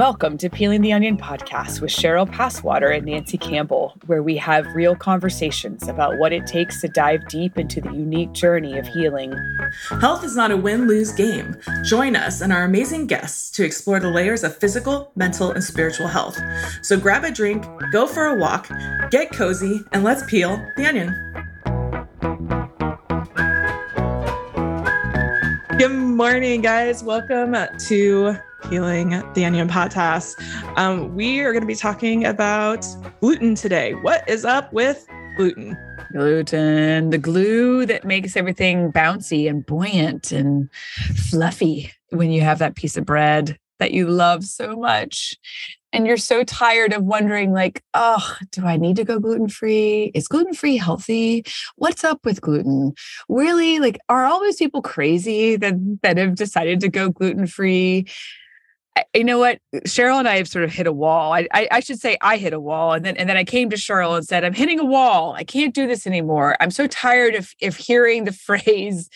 Welcome to Peeling the Onion podcast with Cheryl Paswater and Nancy Campbell, where we have real conversations about what it takes to dive deep into the unique journey of healing. Health is not a win lose game. Join us and our amazing guests to explore the layers of physical, mental, and spiritual health. So grab a drink, go for a walk, get cozy, and let's peel the onion. Morning, guys. Welcome to Peeling the Onion podcast. Um, we are going to be talking about gluten today. What is up with gluten? Gluten, the glue that makes everything bouncy and buoyant and fluffy when you have that piece of bread that you love so much. And you're so tired of wondering, like, oh, do I need to go gluten free? Is gluten free healthy? What's up with gluten? Really, like, are all these people crazy that that have decided to go gluten free? you know what cheryl and i have sort of hit a wall I, I, I should say i hit a wall and then and then i came to cheryl and said i'm hitting a wall i can't do this anymore i'm so tired of, of hearing the phrase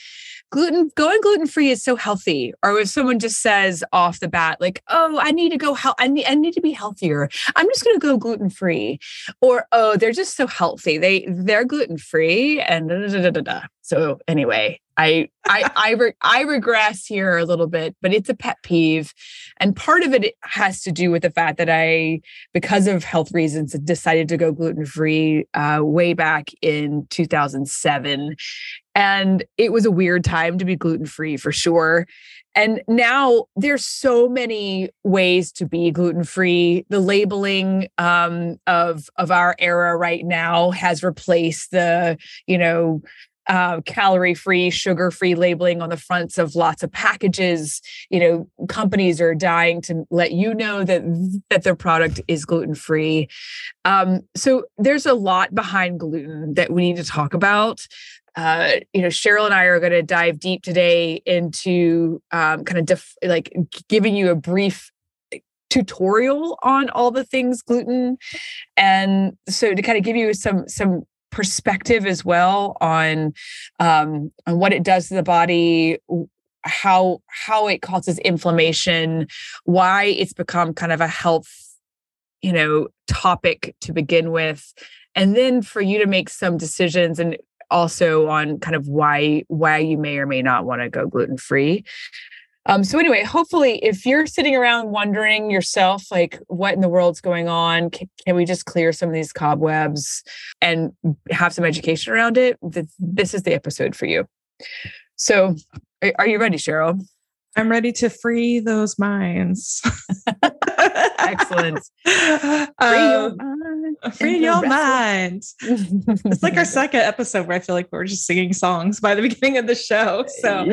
gluten going gluten free is so healthy or if someone just says off the bat like oh i need to go help I need, I need to be healthier. I'm just going to go gluten free or oh they're just so healthy. They they're gluten free and da, da, da, da, so anyway I I I, re- I regress here a little bit, but it's a pet peeve, and part of it has to do with the fact that I, because of health reasons, decided to go gluten free uh, way back in 2007, and it was a weird time to be gluten free for sure. And now there's so many ways to be gluten free. The labeling um, of of our era right now has replaced the you know uh, calorie free, sugar free labeling on the fronts of lots of packages. You know, companies are dying to let you know that that their product is gluten free. Um, so there's a lot behind gluten that we need to talk about. Uh, you know, Cheryl and I are going to dive deep today into um, kind of def- like giving you a brief tutorial on all the things gluten and so to kind of give you some some perspective as well on um, on what it does to the body how how it causes inflammation why it's become kind of a health you know topic to begin with and then for you to make some decisions and also on kind of why why you may or may not want to go gluten free um, so anyway, hopefully, if you're sitting around wondering yourself, like, what in the world's going on? Can, can we just clear some of these cobwebs and have some education around it? This is the episode for you. So, are you ready, Cheryl? I'm ready to free those minds. Excellent. Free your um, mind. Free your mind. it's like our second episode where I feel like we're just singing songs by the beginning of the show. So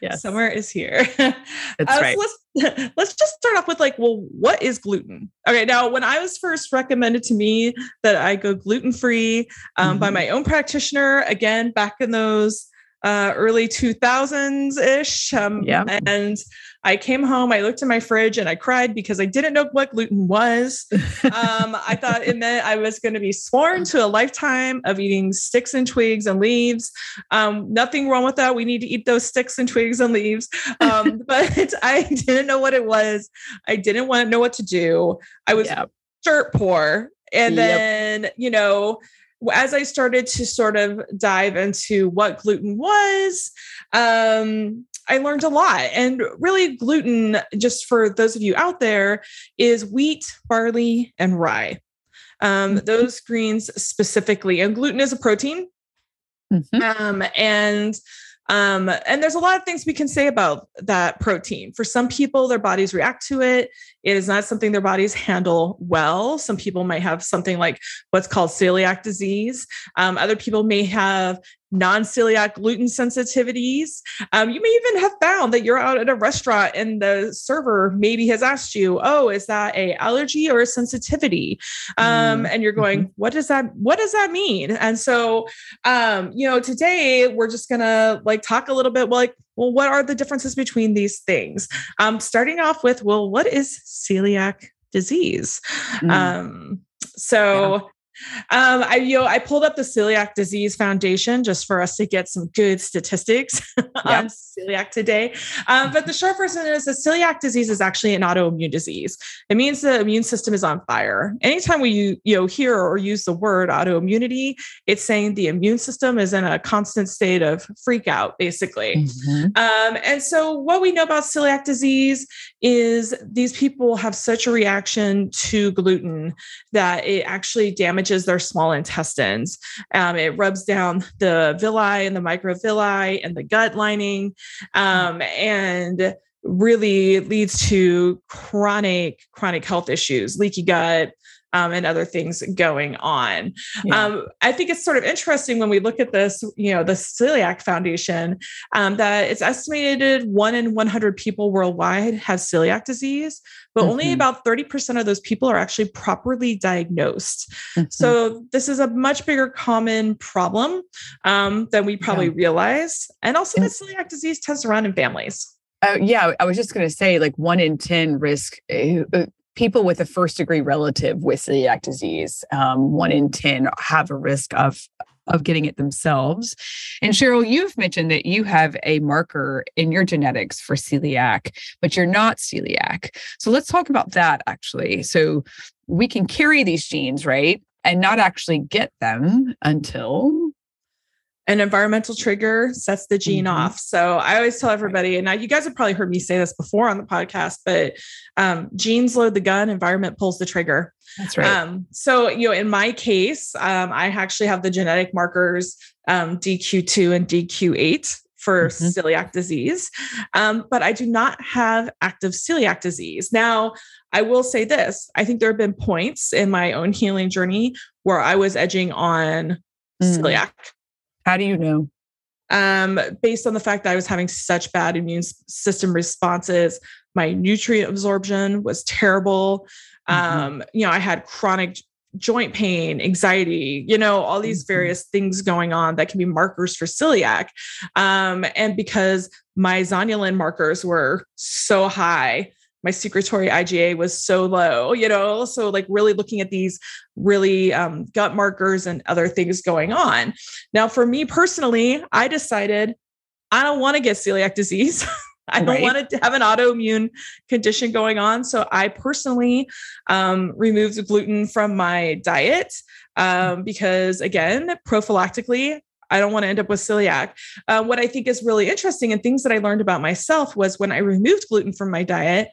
yes. summer is here. That's uh, right. So let's, let's just start off with like, well, what is gluten? Okay. Now, when I was first recommended to me that I go gluten free um, mm-hmm. by my own practitioner, again, back in those uh, early 2000s ish. Um, yeah. And I came home, I looked in my fridge and I cried because I didn't know what gluten was. um, I thought it meant I was going to be sworn to a lifetime of eating sticks and twigs and leaves. Um, nothing wrong with that. We need to eat those sticks and twigs and leaves. Um, but I didn't know what it was. I didn't want to know what to do. I was yep. dirt poor. And yep. then, you know, as I started to sort of dive into what gluten was, um, I learned a lot. And really, gluten, just for those of you out there, is wheat, barley, and rye. Um, mm-hmm. Those greens specifically. And gluten is a protein. Mm-hmm. Um, and um, and there's a lot of things we can say about that protein. For some people, their bodies react to it. It is not something their bodies handle well. Some people might have something like what's called celiac disease. Um, other people may have non-celiac gluten sensitivities. Um, you may even have found that you're out at a restaurant and the server maybe has asked you, "Oh, is that a allergy or a sensitivity?" Um, mm. And you're going, mm-hmm. "What does that What does that mean?" And so, um, you know, today we're just gonna like talk a little bit, well, like, well, what are the differences between these things? Um, starting off with, well, what is celiac disease? Mm. Um, so. Um, I you know I pulled up the Celiac Disease Foundation just for us to get some good statistics on celiac today. Um, but the short version is that celiac disease is actually an autoimmune disease. It means the immune system is on fire. Anytime we you know hear or use the word autoimmunity, it's saying the immune system is in a constant state of freak out, basically. Mm-hmm. Um, and so what we know about celiac disease is these people have such a reaction to gluten that it actually damages their small intestines. Um, it rubs down the villi and the microvilli and the gut lining, um, and really leads to chronic chronic health issues, leaky gut, um, and other things going on. Yeah. Um, I think it's sort of interesting when we look at this, you know, the Celiac Foundation, um, that it's estimated one in 100 people worldwide have celiac disease, but mm-hmm. only about 30% of those people are actually properly diagnosed. Mm-hmm. So this is a much bigger common problem um, than we probably yeah. realize. And also, that celiac disease tends to run in families. Uh, yeah, I was just going to say, like one in 10 risk uh, uh people with a first degree relative with celiac disease, um, one in 10 have a risk of of getting it themselves. And Cheryl, you've mentioned that you have a marker in your genetics for celiac, but you're not celiac. So let's talk about that actually. So we can carry these genes, right? And not actually get them until an environmental trigger sets the gene mm-hmm. off. So I always tell everybody, and now you guys have probably heard me say this before on the podcast, but um, genes load the gun, environment pulls the trigger. That's right. Um, so, you know, in my case, um, I actually have the genetic markers um, DQ2 and DQ8 for mm-hmm. celiac disease, um, but I do not have active celiac disease. Now, I will say this I think there have been points in my own healing journey where I was edging on mm. celiac how do you know? Um, based on the fact that I was having such bad immune system responses, my nutrient absorption was terrible. Mm-hmm. Um, you know, I had chronic joint pain, anxiety, you know, all these mm-hmm. various things going on that can be markers for celiac. Um, and because my zonulin markers were so high, my secretory IgA was so low, you know, so like really looking at these really um, gut markers and other things going on. Now, for me personally, I decided I don't want to get celiac disease. I don't right. want to have an autoimmune condition going on. So I personally um, removed gluten from my diet um, because, again, prophylactically, I don't want to end up with celiac. Uh, what I think is really interesting and things that I learned about myself was when I removed gluten from my diet,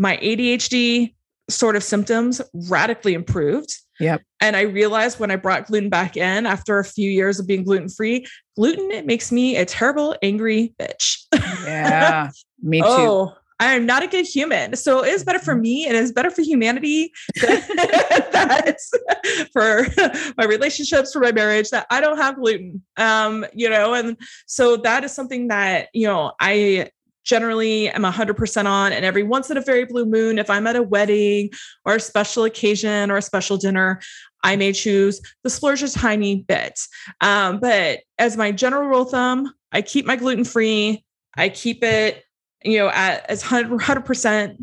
my ADHD sort of symptoms radically improved. Yep. And I realized when I brought gluten back in after a few years of being gluten free, gluten it makes me a terrible, angry bitch. Yeah, me too. Oh, I am not a good human. So it is better for mm-hmm. me and it's better for humanity that for my relationships, for my marriage, that I don't have gluten. Um, you know, and so that is something that, you know, I generally am 100% on. And every once in a very blue moon, if I'm at a wedding or a special occasion or a special dinner, I may choose the splurge a tiny bit. Um, but as my general rule of thumb, I keep my gluten free. I keep it, you know, at as 100%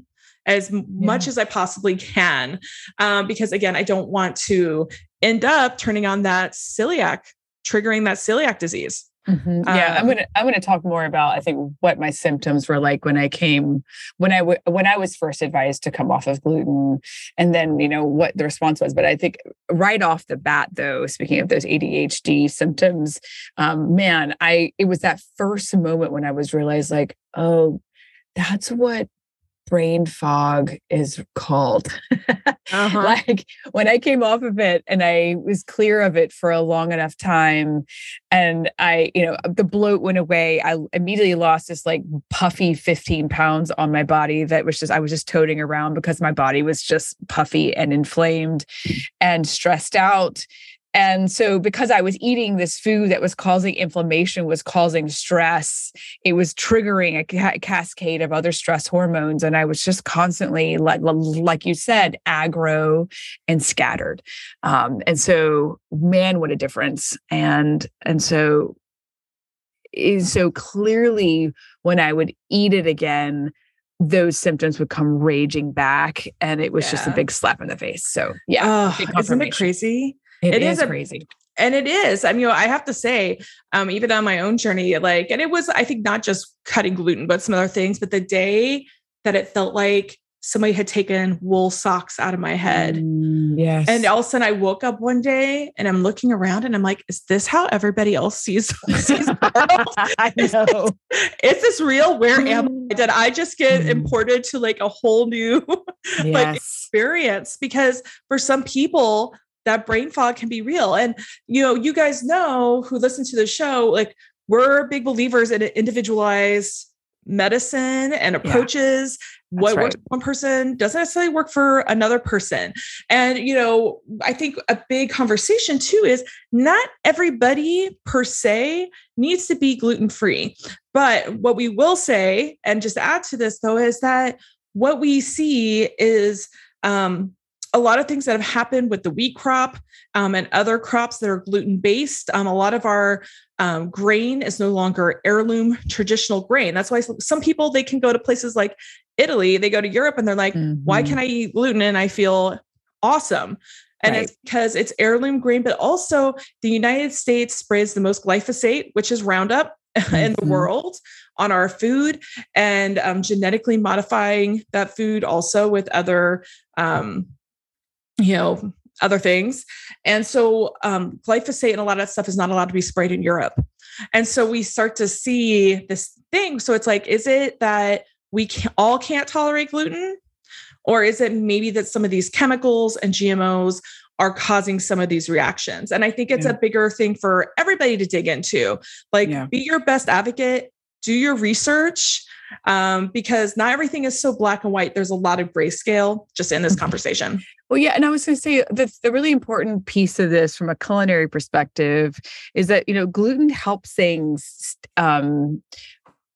as yeah. much as I possibly can. Um, because again, I don't want to end up turning on that celiac, triggering that celiac disease. Mm-hmm. Yeah, um, I'm gonna I'm gonna talk more about I think what my symptoms were like when I came when I w- when I was first advised to come off of gluten, and then you know what the response was. But I think right off the bat, though, speaking of those ADHD symptoms, um, man, I it was that first moment when I was realized like, oh, that's what brain fog is called. uh-huh. like when I came off of it and I was clear of it for a long enough time and I, you know, the bloat went away. I immediately lost this like puffy 15 pounds on my body that was just, I was just toting around because my body was just puffy and inflamed and stressed out and so, because I was eating this food that was causing inflammation, was causing stress, it was triggering a ca- cascade of other stress hormones. And I was just constantly, like, like you said, aggro and scattered. Um, and so, man, what a difference. And, and so, is so clearly when I would eat it again, those symptoms would come raging back and it was yeah. just a big slap in the face. So yeah. isn't it crazy? It, it is, is a, crazy and it is i mean i have to say um, even on my own journey like and it was i think not just cutting gluten but some other things but the day that it felt like somebody had taken wool socks out of my head. Mm, yes. And all of a sudden I woke up one day and I'm looking around and I'm like, is this how everybody else sees, sees I know. is this real? Where am I? Did I just get mm. imported to like a whole new yes. like experience? Because for some people, that brain fog can be real. And you know, you guys know who listen to the show, like we're big believers in individualized medicine and approaches. Yeah, what right. works for one person doesn't necessarily work for another person. And, you know, I think a big conversation too is not everybody per se needs to be gluten free. But what we will say, and just add to this though, is that what we see is um, a lot of things that have happened with the wheat crop um, and other crops that are gluten based. Um, a lot of our um, grain is no longer heirloom traditional grain. That's why some people they can go to places like Italy, they go to Europe, and they're like, mm-hmm. "Why can I eat gluten and I feel awesome?" And right. it's because it's heirloom grain, but also the United States sprays the most glyphosate, which is Roundup, mm-hmm. in the mm-hmm. world on our food, and um, genetically modifying that food also with other um, you know, other things. And so um, glyphosate and a lot of that stuff is not allowed to be sprayed in Europe. And so we start to see this thing. So it's like, is it that we can, all can't tolerate gluten? Or is it maybe that some of these chemicals and GMOs are causing some of these reactions? And I think it's yeah. a bigger thing for everybody to dig into. Like, yeah. be your best advocate, do your research, um, because not everything is so black and white. There's a lot of grayscale just in this mm-hmm. conversation. Well, yeah, and I was going to say the the really important piece of this from a culinary perspective is that you know gluten helps things, um,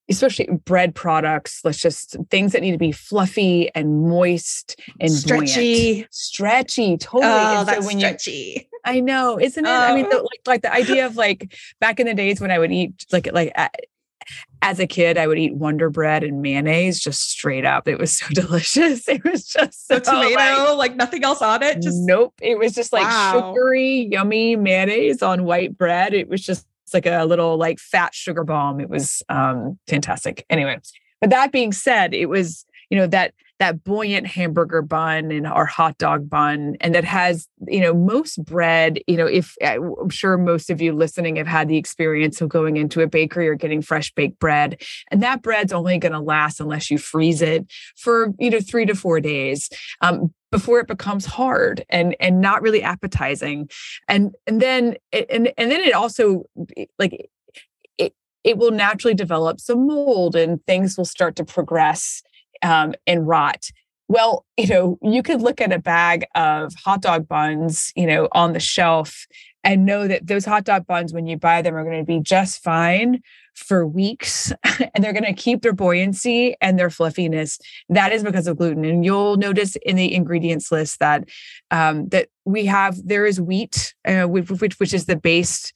especially bread products. Let's just things that need to be fluffy and moist and stretchy, buoyant. stretchy, totally. Oh, and that's when stretchy. I know, isn't it? Oh. I mean, the, oh. like, like the idea of like back in the days when I would eat like like as a kid, I would eat Wonder Bread and mayonnaise just straight up. It was so delicious. It was just so tomato, like, like, nothing else on it. Just nope. It was just like wow. sugary, yummy mayonnaise on white bread. It was just like a little like fat sugar bomb. It was um fantastic. Anyway, but that being said, it was you know that that buoyant hamburger bun and our hot dog bun and that has you know most bread you know if i'm sure most of you listening have had the experience of going into a bakery or getting fresh baked bread and that bread's only going to last unless you freeze it for you know three to four days um, before it becomes hard and and not really appetizing. And and then and and then it also like it it will naturally develop some mold and things will start to progress um, and rot. Well, you know, you could look at a bag of hot dog buns, you know, on the shelf and know that those hot dog buns, when you buy them, are going to be just fine for weeks and they're going to keep their buoyancy and their fluffiness. That is because of gluten. And you'll notice in the ingredients list that um, that we have there is wheat, uh, which, which is the base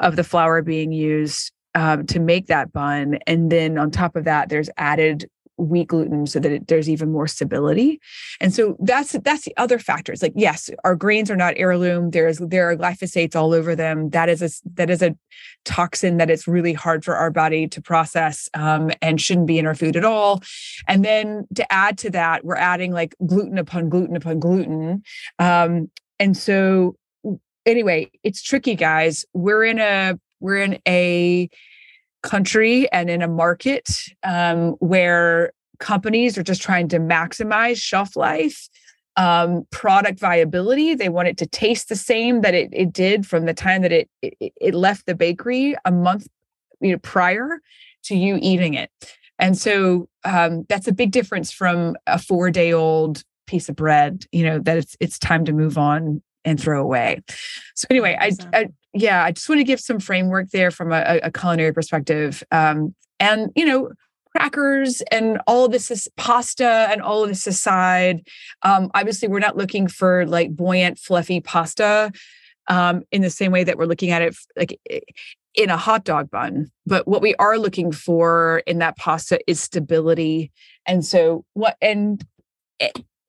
of the flour being used um, to make that bun. And then on top of that, there's added wheat gluten so that it, there's even more stability. And so that's that's the other factors. Like yes our grains are not heirloom. There's there are glyphosates all over them. That is a that is a toxin that it's really hard for our body to process um, and shouldn't be in our food at all. And then to add to that we're adding like gluten upon gluten upon gluten. Um, and so anyway it's tricky guys. We're in a we're in a country and in a market um, where companies are just trying to maximize shelf life um, product viability. They want it to taste the same that it, it did from the time that it, it, it left the bakery a month you know prior to you eating it. And so um, that's a big difference from a four day old piece of bread you know that it's it's time to move on and throw away. So anyway I, I yeah, I just want to give some framework there from a, a culinary perspective. Um, and you know, crackers and all of this is pasta and all of this aside. Um, obviously, we're not looking for like buoyant, fluffy pasta um, in the same way that we're looking at it like in a hot dog bun. But what we are looking for in that pasta is stability. And so what and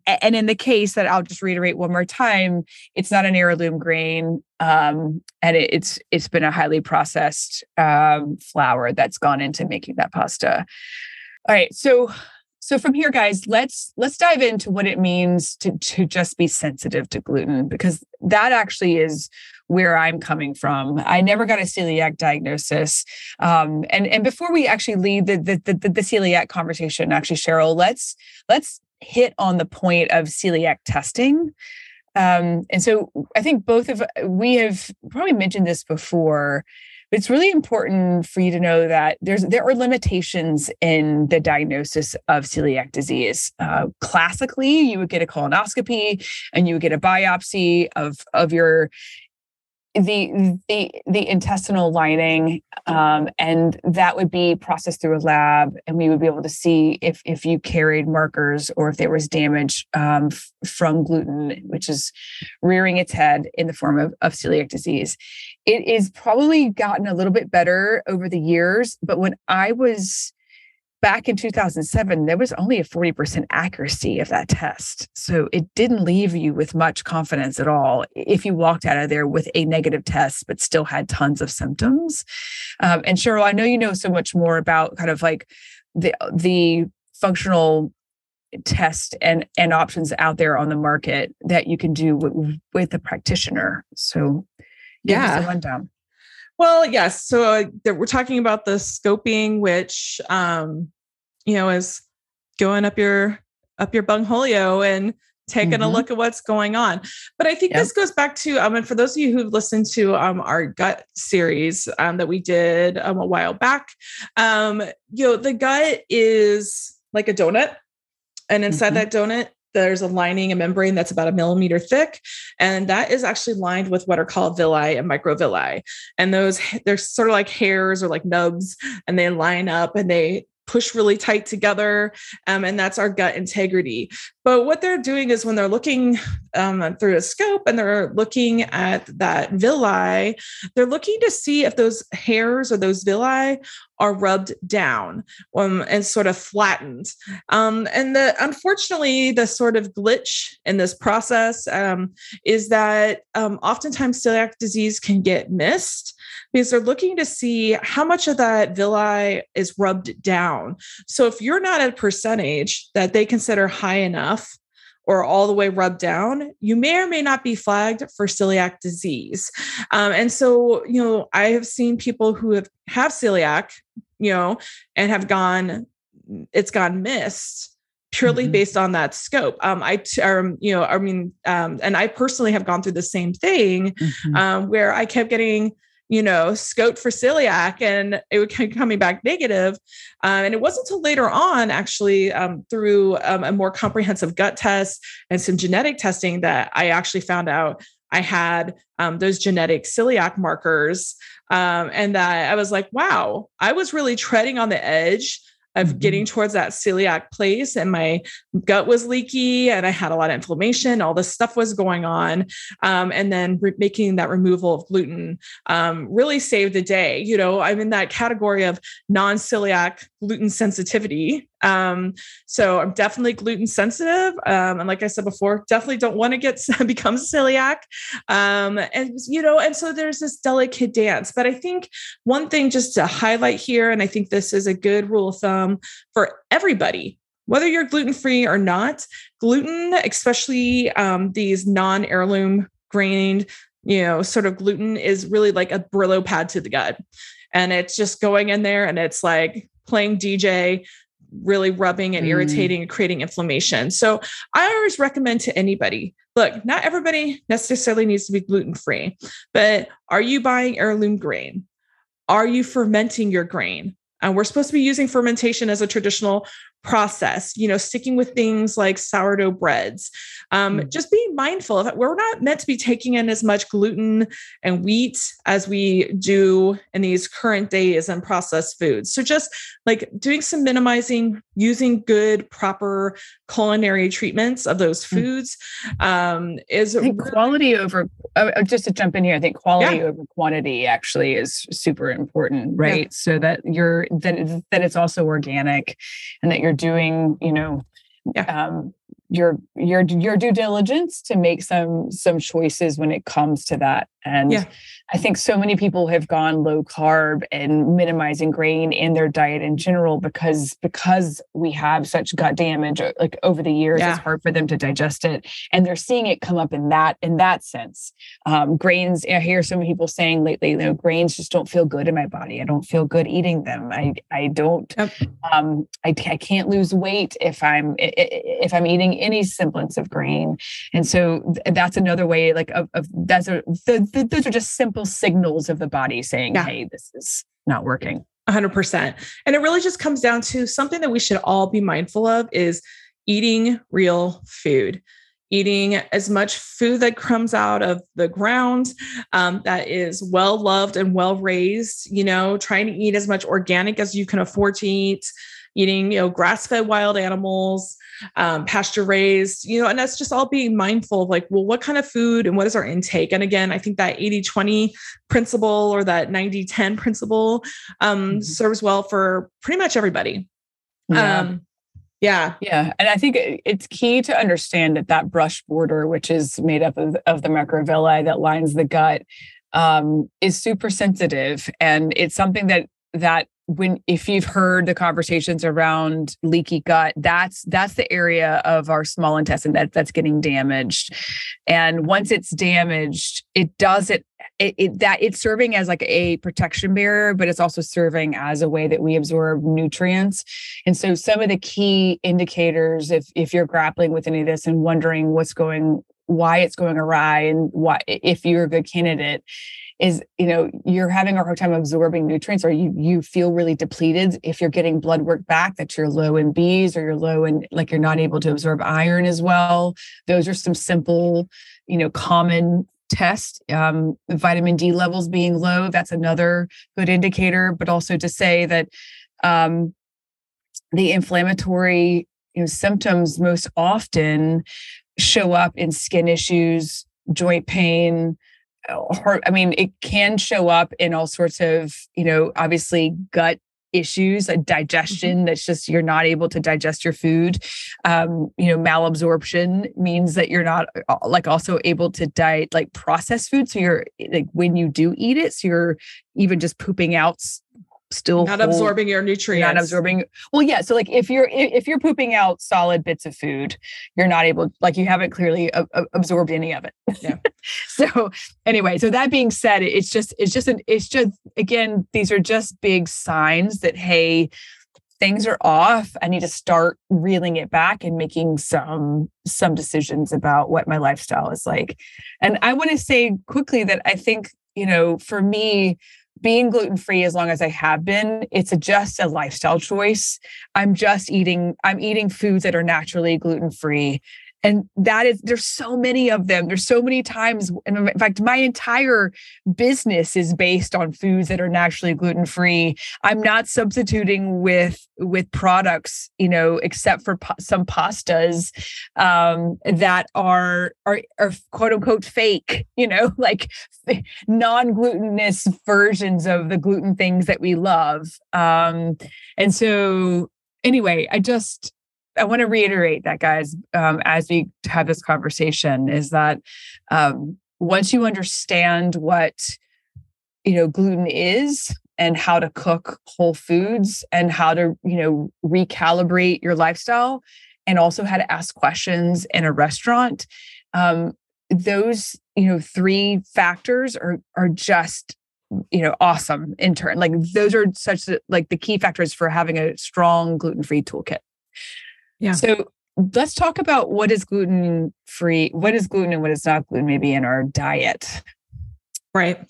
and in the case that I'll just reiterate one more time, it's not an heirloom grain, um, and it, it's it's been a highly processed um, flour that's gone into making that pasta. All right, so so from here, guys, let's let's dive into what it means to to just be sensitive to gluten because that actually is where I'm coming from. I never got a celiac diagnosis, um, and and before we actually leave the the, the the celiac conversation, actually, Cheryl, let's let's hit on the point of celiac testing. Um, and so I think both of we have probably mentioned this before, but it's really important for you to know that there's there are limitations in the diagnosis of celiac disease. Uh, classically, you would get a colonoscopy and you would get a biopsy of of your the the the intestinal lining um, and that would be processed through a lab and we would be able to see if if you carried markers or if there was damage um, f- from gluten which is rearing its head in the form of, of celiac disease. It is probably gotten a little bit better over the years but when i was back in 2007, there was only a 40% accuracy of that test. So it didn't leave you with much confidence at all if you walked out of there with a negative test, but still had tons of symptoms. Um, and Cheryl, I know you know so much more about kind of like the, the functional test and and options out there on the market that you can do with, with a practitioner so yeah rundown well, yes. So uh, we're talking about the scoping, which um, you know is going up your up your bungholio and taking mm-hmm. a look at what's going on. But I think yep. this goes back to um, and for those of you who've listened to um our gut series um that we did um, a while back, um, you know, the gut is like a donut. And inside mm-hmm. that donut there's a lining, a membrane that's about a millimeter thick, and that is actually lined with what are called villi and microvilli. And those they're sort of like hairs or like nubs, and they line up and they push really tight together. Um, and that's our gut integrity. But what they're doing is when they're looking um, through a scope and they're looking at that villi, they're looking to see if those hairs or those villi are rubbed down um, and sort of flattened. Um, and the unfortunately, the sort of glitch in this process um, is that um, oftentimes celiac disease can get missed because they're looking to see how much of that villi is rubbed down. So if you're not at a percentage that they consider high enough or all the way rubbed down, you may or may not be flagged for celiac disease. Um, and so, you know, I have seen people who have have celiac, you know, and have gone, it's gone missed purely mm-hmm. based on that scope. Um, I, um, you know, I mean, um, and I personally have gone through the same thing mm-hmm. um, where I kept getting you know, scoped for celiac and it would keep coming back negative. Um, and it wasn't until later on, actually, um, through um, a more comprehensive gut test and some genetic testing, that I actually found out I had um, those genetic celiac markers. Um, and that I was like, wow, I was really treading on the edge of mm-hmm. getting towards that celiac place and my gut was leaky and I had a lot of inflammation. All this stuff was going on. Um, and then re- making that removal of gluten um, really saved the day. You know, I'm in that category of non celiac gluten sensitivity. Um, so I'm definitely gluten sensitive. Um, and like I said before, definitely don't want to get become celiac. Um, and you know, and so there's this delicate dance. But I think one thing just to highlight here, and I think this is a good rule of thumb for everybody, whether you're gluten free or not, gluten, especially um, these non heirloom grained, you know, sort of gluten is really like a Brillo pad to the gut. And it's just going in there and it's like playing DJ, really rubbing and mm. irritating and creating inflammation. So I always recommend to anybody look, not everybody necessarily needs to be gluten free, but are you buying heirloom grain? Are you fermenting your grain? And we're supposed to be using fermentation as a traditional process, you know, sticking with things like sourdough breads. Um, mm. Just being mindful of it. We're not meant to be taking in as much gluten and wheat as we do in these current days and processed foods. So just like doing some minimizing, using good, proper culinary treatments of those hmm. foods um, is quality over. Uh, uh, just to jump in here, I think quality yeah. over quantity actually is super important, right? Yeah. So that you're that that it's also organic, and that you're doing, you know, yeah. um, your your your due diligence to make some some choices when it comes to that and yeah. i think so many people have gone low carb and minimizing grain in their diet in general because because we have such gut damage uh, like over the years yeah. it's hard for them to digest it and they're seeing it come up in that in that sense um, grains i hear so many people saying lately you know grains just don't feel good in my body i don't feel good eating them i i don't yep. um, I, I can't lose weight if i'm if i'm eating any semblance of grain. And so that's another way, like of, of that's a, the, the, those are just simple signals of the body saying, yeah. "Hey, this is not working." 100%. And it really just comes down to something that we should all be mindful of is eating real food eating as much food that comes out of the ground um, that is well loved and well raised you know trying to eat as much organic as you can afford to eat eating you know grass fed wild animals um, pasture raised, you know, and that's just all being mindful of like, well, what kind of food and what is our intake? And again, I think that 80 20 principle or that 90 10 principle um, mm-hmm. serves well for pretty much everybody. Yeah. Um, yeah. Yeah. And I think it's key to understand that that brush border, which is made up of, of the macrovilli that lines the gut, um, is super sensitive. And it's something that that when if you've heard the conversations around leaky gut that's that's the area of our small intestine that that's getting damaged. And once it's damaged it does it, it, that it's serving as like a protection barrier but it's also serving as a way that we absorb nutrients. And so some of the key indicators if if you're grappling with any of this and wondering what's going why it's going awry and why if you're a good candidate is you know you're having a hard time absorbing nutrients or you you feel really depleted if you're getting blood work back that you're low in B's or you're low in like you're not able to absorb iron as well. Those are some simple you know common test um, vitamin D levels being low that's another good indicator but also to say that um, the inflammatory you know symptoms most often show up in skin issues joint pain i mean it can show up in all sorts of you know obviously gut issues a digestion mm-hmm. that's just you're not able to digest your food um you know malabsorption means that you're not uh, like also able to diet like processed food so you're like when you do eat it so you're even just pooping out still not whole, absorbing your nutrients. Not absorbing well yeah so like if you're if you're pooping out solid bits of food you're not able like you haven't clearly a, a, absorbed any of it. Yeah. So anyway so that being said it's just it's just an it's just again these are just big signs that hey things are off. I need to start reeling it back and making some some decisions about what my lifestyle is like. And i want to say quickly that i think you know for me being gluten free as long as I have been, it's a, just a lifestyle choice. I'm just eating, I'm eating foods that are naturally gluten free and that is there's so many of them. There's so many times in fact my entire business is based on foods that are naturally gluten free i'm not substituting with with products you know except for pa- some pastas um, that are, are are quote unquote fake you know like non-glutinous versions of the gluten things that we love. Um, and so anyway i just I want to reiterate that, guys, um, as we have this conversation, is that um, once you understand what you know gluten is and how to cook whole foods and how to you know recalibrate your lifestyle and also how to ask questions in a restaurant um, those you know three factors are are just you know awesome in turn. Like those are such like the key factors for having a strong gluten-free toolkit yeah. So let's talk about what is gluten free, what is gluten and what is not gluten, maybe in our diet. Right.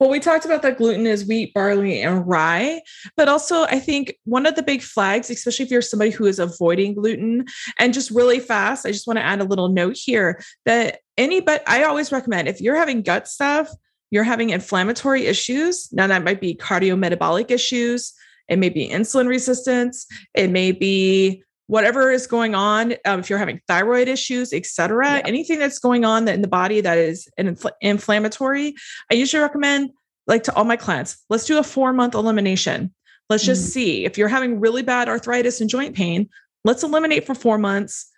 Well, we talked about that gluten is wheat, barley, and rye. But also, I think one of the big flags, especially if you're somebody who is avoiding gluten, and just really fast, I just want to add a little note here that any, but I always recommend if you're having gut stuff, you're having inflammatory issues. Now, that might be cardiometabolic issues, it may be insulin resistance, it may be whatever is going on um, if you're having thyroid issues etc yeah. anything that's going on in the body that is an infl- inflammatory i usually recommend like to all my clients let's do a four month elimination let's just mm. see if you're having really bad arthritis and joint pain let's eliminate for four months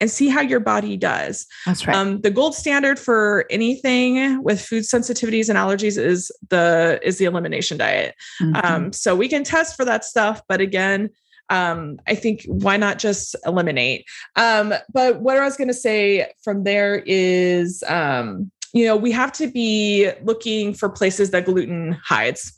and see how your body does. That's right. Um, the gold standard for anything with food sensitivities and allergies is the is the elimination diet. Mm-hmm. Um, so we can test for that stuff, but again, um, I think why not just eliminate? Um, but what I was going to say from there is, um, you know, we have to be looking for places that gluten hides.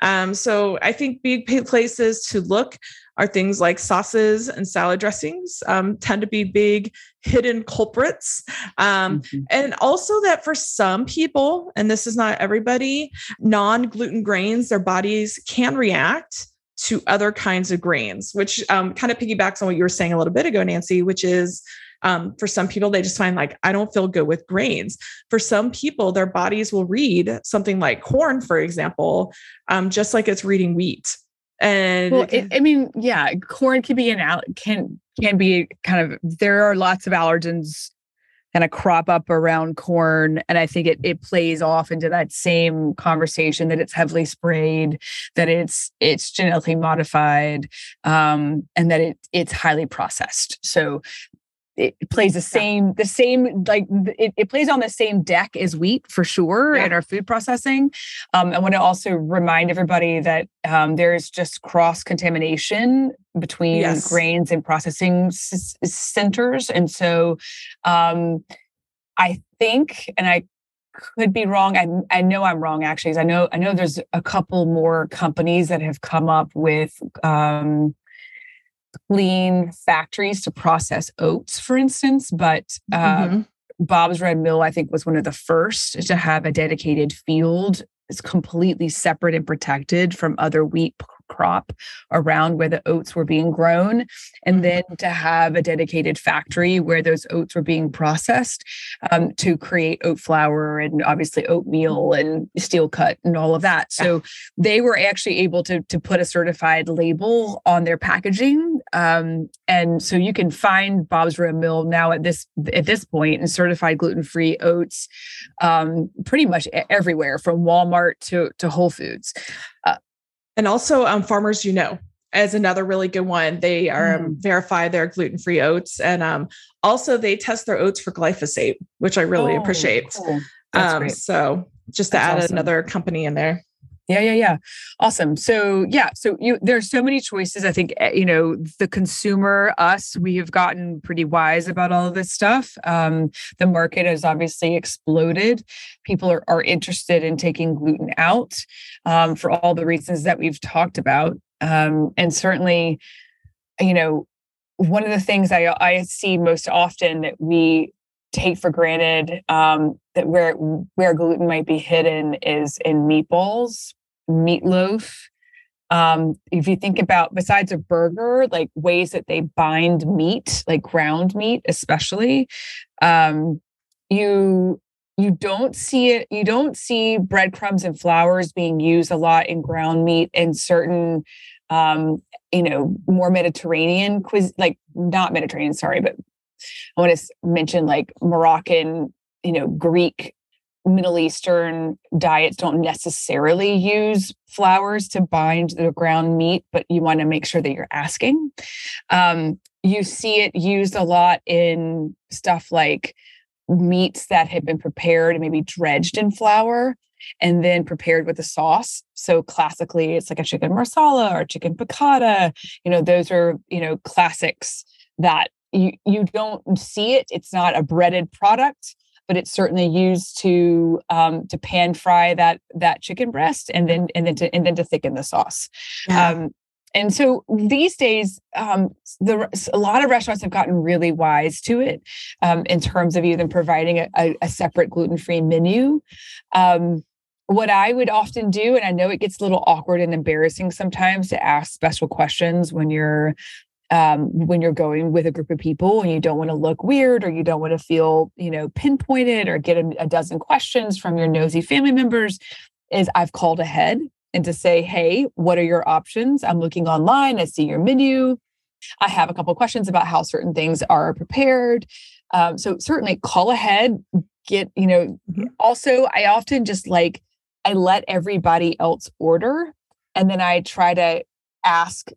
Um, so I think big places to look are things like sauces and salad dressings um, tend to be big hidden culprits um, mm-hmm. and also that for some people and this is not everybody non-gluten grains their bodies can react to other kinds of grains which um, kind of piggybacks on what you were saying a little bit ago nancy which is um, for some people, they just find like, I don't feel good with grains. For some people, their bodies will read something like corn, for example, um, just like it's reading wheat. And well, it, I mean, yeah, corn can be an out can can be kind of there are lots of allergens kind of crop up around corn and i think it it plays off into that same conversation that it's heavily sprayed that it's it's genetically modified um, and that it it's highly processed. So it plays the same the same like it, it plays on the same deck as wheat for sure yeah. in our food processing um, i want to also remind everybody that um, there's just cross contamination between yes. grains and processing s- centers and so um, i think and i could be wrong I, I know i'm wrong actually i know i know there's a couple more companies that have come up with um, clean factories to process oats, for instance, but uh, mm-hmm. Bob's Red Mill, I think, was one of the first to have a dedicated field. It's completely separate and protected from other wheat crop around where the oats were being grown and mm-hmm. then to have a dedicated factory where those oats were being processed um, to create oat flour and obviously oatmeal and steel cut and all of that so yeah. they were actually able to, to put a certified label on their packaging um, and so you can find bob's red mill now at this at this point and certified gluten-free oats um, pretty much everywhere from walmart to, to whole foods uh, and also um, farmers you know as another really good one. They are um, mm. verify their gluten free oats, and um, also they test their oats for glyphosate, which I really oh, appreciate. Cool. Um, so just to That's add awesome. another company in there. Yeah, yeah, yeah. Awesome. So, yeah, so you there's so many choices. I think eh, you know the consumer, us, we have gotten pretty wise about all of this stuff. Um, the market has obviously exploded. People are are interested in taking gluten out um, for all the reasons that we've talked about, um, and certainly, you know, one of the things I I see most often that we take for granted um, that where where gluten might be hidden is in meatballs meatloaf. Um, if you think about besides a burger, like ways that they bind meat, like ground meat, especially, um, you you don't see it. You don't see breadcrumbs and flours being used a lot in ground meat in certain, um, you know, more Mediterranean quiz, like not Mediterranean, sorry, but I want to mention like Moroccan, you know, Greek Middle Eastern diets don't necessarily use flours to bind the ground meat, but you want to make sure that you're asking. Um, you see it used a lot in stuff like meats that have been prepared and maybe dredged in flour and then prepared with a sauce. So classically, it's like a chicken marsala or chicken piccata. You know, those are you know classics that you you don't see it. It's not a breaded product but it's certainly used to um, to pan fry that that chicken breast and then and then to and then to thicken the sauce. Yeah. Um, and so these days, um, the, a lot of restaurants have gotten really wise to it um, in terms of even providing a, a, a separate gluten free menu. Um, what I would often do, and I know it gets a little awkward and embarrassing sometimes to ask special questions when you're um, when you're going with a group of people and you don't want to look weird or you don't want to feel you know pinpointed or get a, a dozen questions from your nosy family members is i've called ahead and to say hey what are your options i'm looking online i see your menu i have a couple questions about how certain things are prepared um, so certainly call ahead get you know mm-hmm. also i often just like i let everybody else order and then i try to ask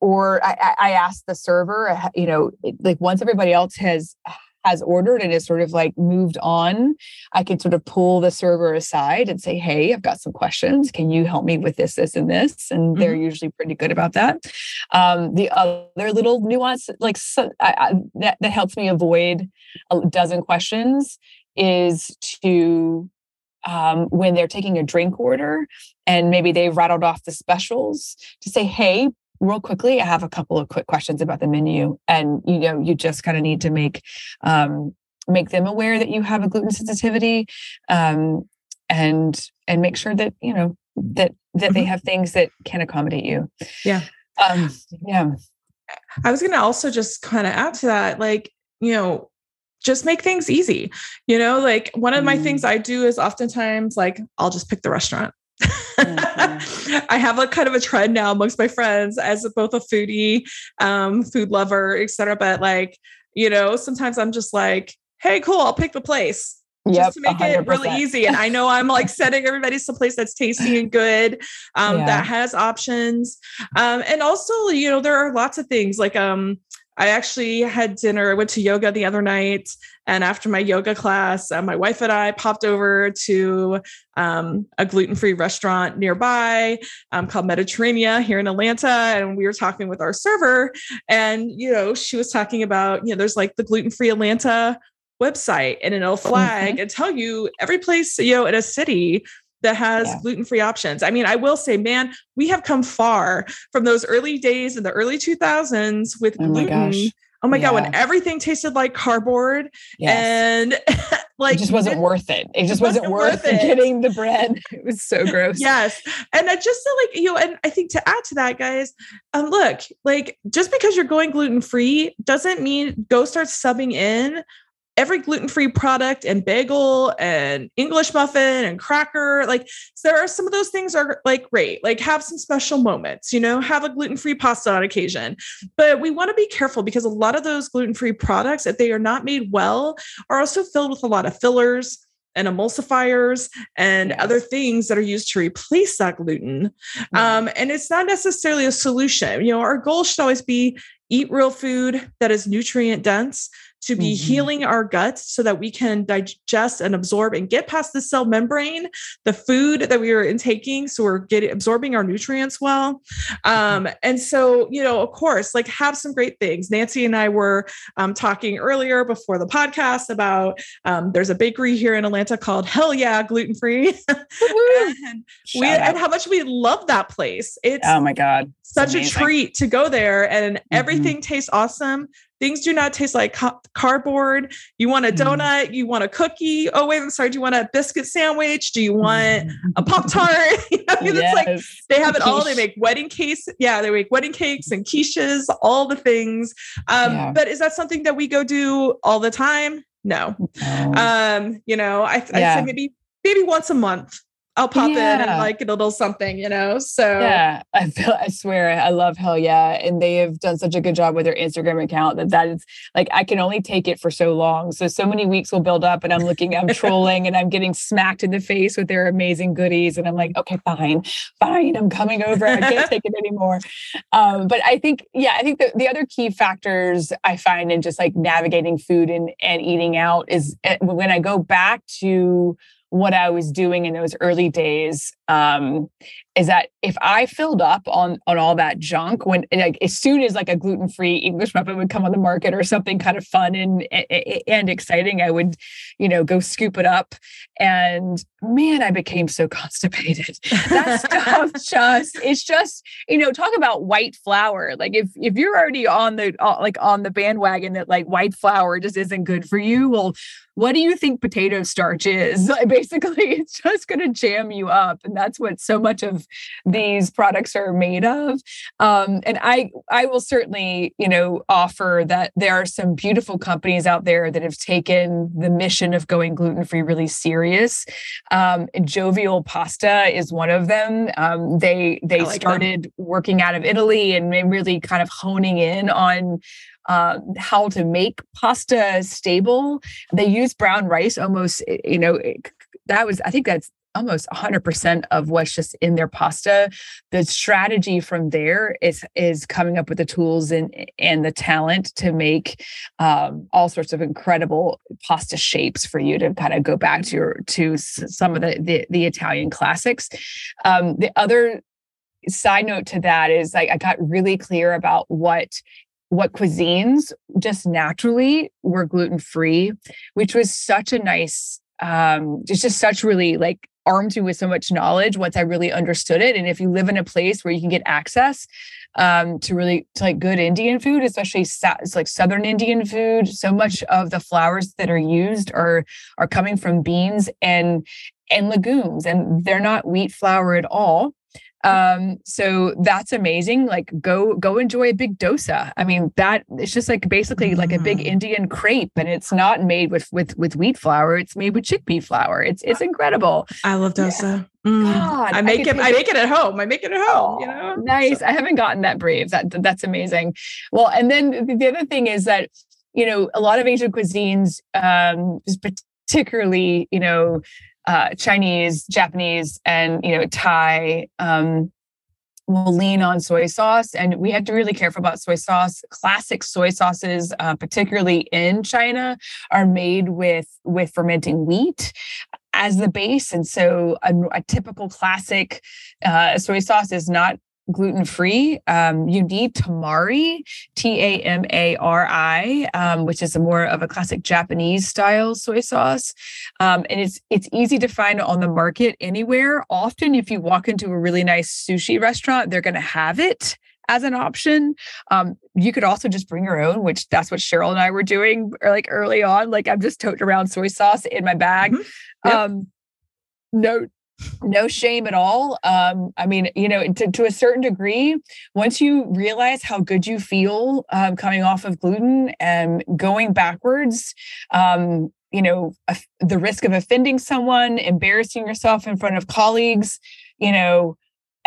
or I, I ask the server, uh, you know, like once everybody else has has ordered and is sort of like moved on, I can sort of pull the server aside and say, Hey, I've got some questions. Can you help me with this, this, and this? And mm-hmm. they're usually pretty good about that. Um, the other little nuance, like so, I, I, that, that helps me avoid a dozen questions, is to um, when they're taking a drink order and maybe they've rattled off the specials to say, hey, real quickly, I have a couple of quick questions about the menu, and you know, you just kind of need to make um, make them aware that you have a gluten sensitivity, um, and and make sure that you know that that mm-hmm. they have things that can accommodate you. Yeah. Um, yeah. I was going to also just kind of add to that, like you know, just make things easy. You know, like one of my mm. things I do is oftentimes like I'll just pick the restaurant. Mm-hmm. I have a kind of a trend now amongst my friends as both a foodie, um, food lover, etc. But like, you know, sometimes I'm just like, hey, cool, I'll pick the place. Yep, just to make 100%. it really easy. And I know I'm like setting everybody someplace that's tasty and good, um, yeah. that has options. Um, and also, you know, there are lots of things like um I actually had dinner. I went to yoga the other night. And after my yoga class, uh, my wife and I popped over to um, a gluten free restaurant nearby um, called Mediterranean here in Atlanta. And we were talking with our server. And, you know, she was talking about, you know, there's like the gluten free Atlanta website and it'll flag mm-hmm. and tell you every place, you know, in a city that has yeah. gluten-free options. I mean, I will say, man, we have come far from those early days in the early 2000s with oh gluten. Oh my yeah. god, when everything tasted like cardboard yes. and like it just wasn't it, worth it. It just wasn't, wasn't worth, it. getting the bread. It was so gross. yes. And I just feel like, you know, and I think to add to that, guys, um, look, like just because you're going gluten-free doesn't mean go start subbing in every gluten-free product and bagel and english muffin and cracker like there are some of those things are like great like have some special moments you know have a gluten-free pasta on occasion but we want to be careful because a lot of those gluten-free products if they are not made well are also filled with a lot of fillers and emulsifiers and yes. other things that are used to replace that gluten. Mm-hmm. Um, and it's not necessarily a solution. You know, our goal should always be eat real food that is nutrient dense to be mm-hmm. healing our guts so that we can digest and absorb and get past the cell membrane the food that we are intaking so we're getting absorbing our nutrients well. Mm-hmm. um, and so you know of course like have some great things. Nancy and i were um, talking earlier before the podcast about um, there's a bakery here in atlanta called hell yeah gluten free and, we, and how much we love that place. It's oh my god. such a treat to go there and mm-hmm. everything tastes awesome Things do not taste like ca- cardboard. You want a mm. donut? Mm. You want a cookie? Oh wait, I'm sorry. Do you want a biscuit sandwich? Do you want mm. a pop tart? you know, yes. it's like they have it all. They make wedding cakes. Yeah, they make wedding cakes and quiches, all the things. Um, yeah. But is that something that we go do all the time? No. no. Um, you know, I, yeah. say maybe maybe once a month I'll pop yeah. in and like a little something, you know. So yeah, I feel I swear I love hell yeah, and they have done such a good job with their Instagram account that that is like I can only take it for so long. So so many weeks will build up, and I'm looking, I'm trolling, and I'm getting smacked in the face with their amazing goodies, and I'm like, okay, fine, fine, I'm coming over. I can't take it anymore. Um, but I think yeah, I think the the other key factors I find in just like navigating food and and eating out is eh, when I go back to what I was doing in those early days um, is that if I filled up on on all that junk when like as soon as like a gluten free English muffin would come on the market or something kind of fun and and exciting, I would you know go scoop it up. And man, I became so constipated. That stuff just it's just you know talk about white flour. Like if if you're already on the uh, like on the bandwagon that like white flour just isn't good for you, well what do you think potato starch is? Like basically, it's just going to jam you up, and that's what so much of these products are made of. Um, and I, I will certainly, you know, offer that there are some beautiful companies out there that have taken the mission of going gluten free really serious. Um, Jovial Pasta is one of them. Um, they they like started them. working out of Italy and really kind of honing in on uh, how to make pasta stable. They use brown rice almost, you know, that was, I think that's almost 100% of what's just in their pasta. The strategy from there is is coming up with the tools and and the talent to make um, all sorts of incredible pasta shapes for you to kind of go back to your to some of the the, the italian classics. Um, the other side note to that is like i got really clear about what what cuisines just naturally were gluten free which was such a nice um it's just such really like armed me with so much knowledge once I really understood it. And if you live in a place where you can get access um, to really to like good Indian food, especially sa- it's like Southern Indian food, so much of the flours that are used are are coming from beans and and legumes, and they're not wheat flour at all um so that's amazing like go go enjoy a big dosa i mean that it's just like basically like a big Mm. indian crepe and it's not made with with with wheat flour it's made with chickpea flour it's it's incredible I love dosa. Mm. God, I I make could it. I make it at home. I make it at home. you Oh, know, nice So- i haven't gotten that brave that that's amazing well and then the- the other thing is that you know a lot of asian cuisines um particularly you know uh chinese japanese and you know thai um will lean on soy sauce. And we have to really careful about soy sauce. Classic soy sauces uh, particularly in china are made with with fermenting wheat as the base. And so a, a typical classic uh, soy sauce is not gluten free um, you need tamari t-a-m-a-r-i um, which is a more of a classic japanese style soy sauce. Um, and it's it's easy to find on the market anywhere. Often if you walk into a really nice sushi restaurant they're going to have it as an option. Um, you could also just bring your own which that's what cheryl and i were doing or like early on. Like i'm just toting around soy sauce in my bag. Mhm. Yep. um, no no shame at all. Um, i mean you know to, to a certain degree once you realize how good you feel um, coming off of gluten and going backwards um, you know the risk of offending someone embarrassing yourself in front of colleagues you know